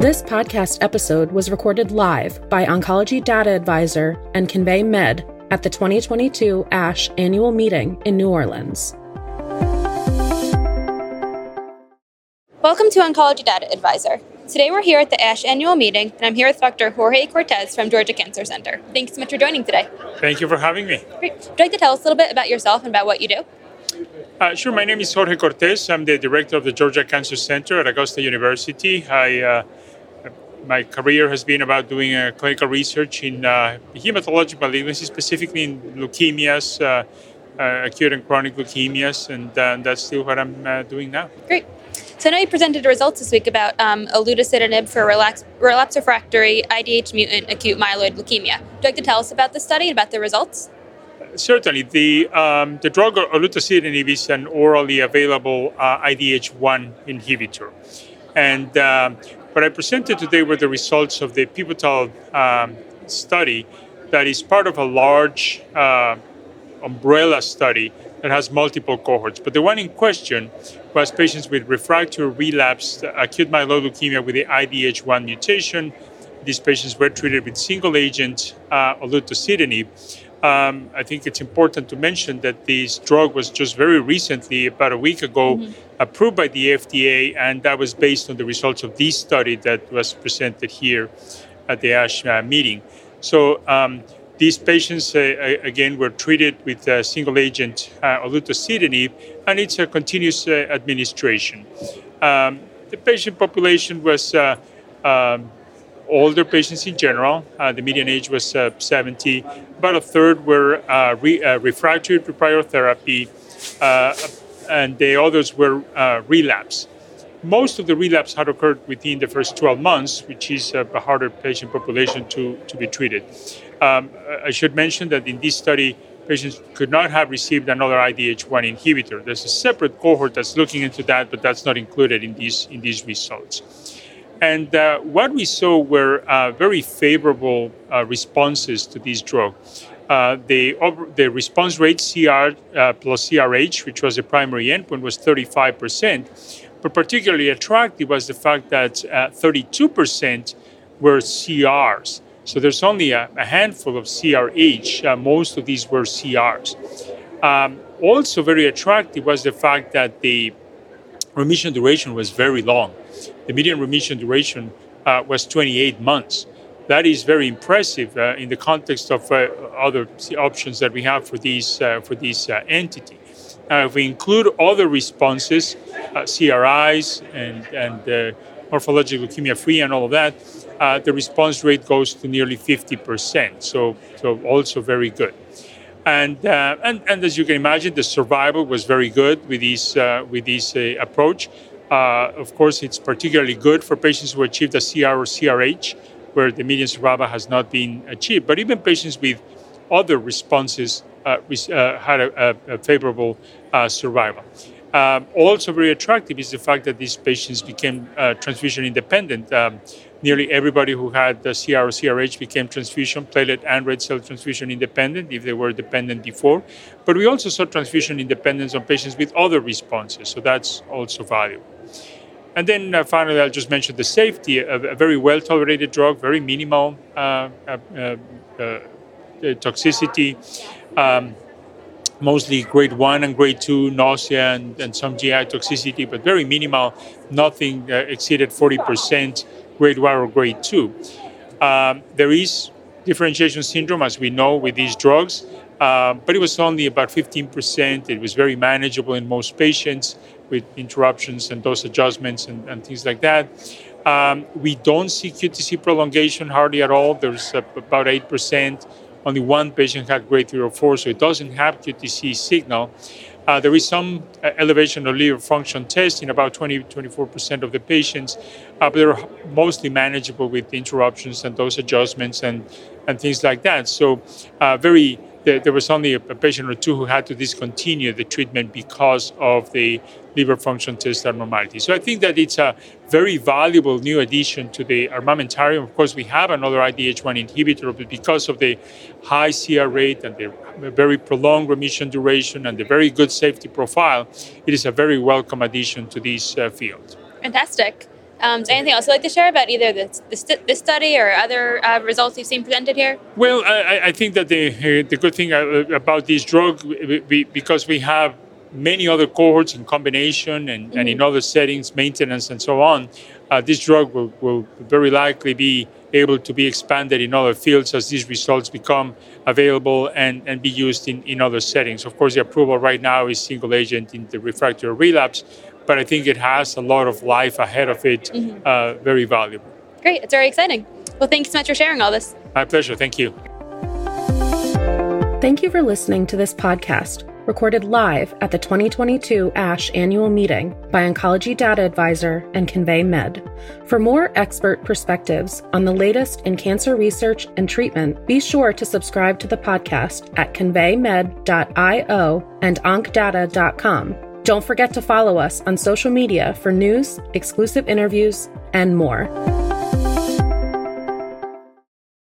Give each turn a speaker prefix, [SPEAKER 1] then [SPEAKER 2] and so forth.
[SPEAKER 1] This podcast episode was recorded live by Oncology Data Advisor and Convey Med at the 2022 ASH annual meeting in New Orleans.
[SPEAKER 2] Welcome to Oncology Data Advisor. Today we're here at the ASH annual meeting, and I'm here with Dr. Jorge Cortes from Georgia Cancer Center. Thanks so much for joining today.
[SPEAKER 3] Thank you for having me.
[SPEAKER 2] Great. Would you like to tell us a little bit about yourself and about what you do?
[SPEAKER 3] Uh, sure. My name is Jorge Cortes. I'm the director of the Georgia Cancer Center at Augusta University. I, uh, my career has been about doing uh, clinical research in uh, hematologic malignancies, specifically in leukemias, uh, uh, acute and chronic leukemias, and that's still what I'm doing now.
[SPEAKER 2] Great. So I know you presented results this week about um, olutasidenib for relapse, relapse refractory IDH mutant acute myeloid leukemia. Would you like to tell us about the study and about the results?
[SPEAKER 3] certainly, the um, the drug olutasidenib is an orally available uh, IDH1 inhibitor, and um, what I presented today were the results of the pivotal um, study that is part of a large uh, umbrella study that has multiple cohorts. But the one in question was patients with refractory relapsed acute myeloid leukemia with the IDH1 mutation. These patients were treated with single agent uh, um, I think it's important to mention that this drug was just very recently, about a week ago, mm-hmm. approved by the FDA, and that was based on the results of this study that was presented here at the ASH uh, meeting. So um, these patients, uh, again, were treated with a single agent uh, and it's a continuous uh, administration. Um, the patient population was uh, um, older patients in general. Uh, the median age was uh, 70. About a third were uh, re- uh, refractory to prior therapy, and the others were relapse. Most of the relapse had occurred within the first 12 months, which is a harder patient population to, to be treated. Um, I should mention that in this study, patients could not have received another IDH1 inhibitor. There's a separate cohort that's looking into that, but that's not included in these in these results. And uh, what we saw were uh, very favorable uh, responses to this drug. Uh, the, the response rate, CR uh, plus CRH, which was the primary endpoint, was 35%. But particularly attractive was the fact that 32% uh, were CRs. So there's only a, a handful of CRH. most of these were CRs. Um, also, very attractive was the fact that the remission duration was very long. The median remission duration uh, was 28 months. That is very impressive uh, in the context of uh, other options that we have for these uh, for this uh, entity. Now, if we include other responses, uh, CRIs and and morphologic leukemia free and all of that, the response rate goes to nearly 50%. So so also very good. And, uh, and, and as you can imagine, the survival was very good with this, uh, with this uh, approach. Uh, of course, it's particularly good for patients who achieved a CR or CRH, where the median survival has not been achieved. But even patients with other responses uh, uh, had a, a, a favorable survival. Um, also, very attractive is the fact that these patients became transfusion independent. Um, nearly everybody who had the CR or CRH became transfusion, platelet and red cell transfusion independent if they were dependent before. But we also saw transfusion independence on patients with other responses, so that's also valuable. And then uh, finally, I'll just mention the safety, a, a very well tolerated drug, very minimal uh, uh, uh, uh toxicity. Um, mostly grade one and grade two nausea and, and, some GI toxicity, but very minimal, nothing uh, exceeded 40% grade one or grade two. Um, there is differentiation syndrome, as we know, with these drugs, uh, but it was only about 15%. It was very manageable in most patients with interruptions and dose adjustments and, and things like that. Um, we don't see QTC prolongation hardly at all. There's about 8%. Only one patient had grade 3 or 4, so it doesn't have QTC signal. Uh, there is some uh, elevation of liver function test in about 20 24% of the patients, uh, but they're mostly manageable with interruptions and dose adjustments and, and things like that. So, uh, very there, was only a, patient or two who had to discontinue the treatment because of the liver function test abnormality. So I think that it's a very valuable new addition to the armamentarium. Of course, we have another IDH1 inhibitor, but because of the high CR rate and the very prolonged remission duration and the very good safety profile, it is a very welcome addition to this uh, field.
[SPEAKER 2] Fantastic. Um, so anything else you'd like to share about either this, this, this study or other uh, results you've seen presented here?
[SPEAKER 3] Well, I, I think that the, uh, the good thing uh, about this drug, we, because we have many other cohorts in combination and, mm-hmm. and in mm-hmm. other settings, maintenance and so on, uh, this drug will, will very likely be able to be expanded in other fields as these results become available and, and be used in, in other settings. Of course, the approval right now is single agent in the refractory relapse, but I think it has a lot of life ahead of it, mm-hmm. uh, very valuable.
[SPEAKER 2] Great, it's very exciting. Well, thanks so much for sharing all this.
[SPEAKER 3] My pleasure. Thank you.
[SPEAKER 1] Thank you for listening to this podcast recorded live at the 2022 ASH annual meeting by Oncology Data Advisor and Convey Med. For more expert perspectives on the latest in cancer research and treatment, be sure to subscribe to the podcast at conveymed.io and oncdata.com. Don't forget to follow us on social media for news, exclusive interviews, and more.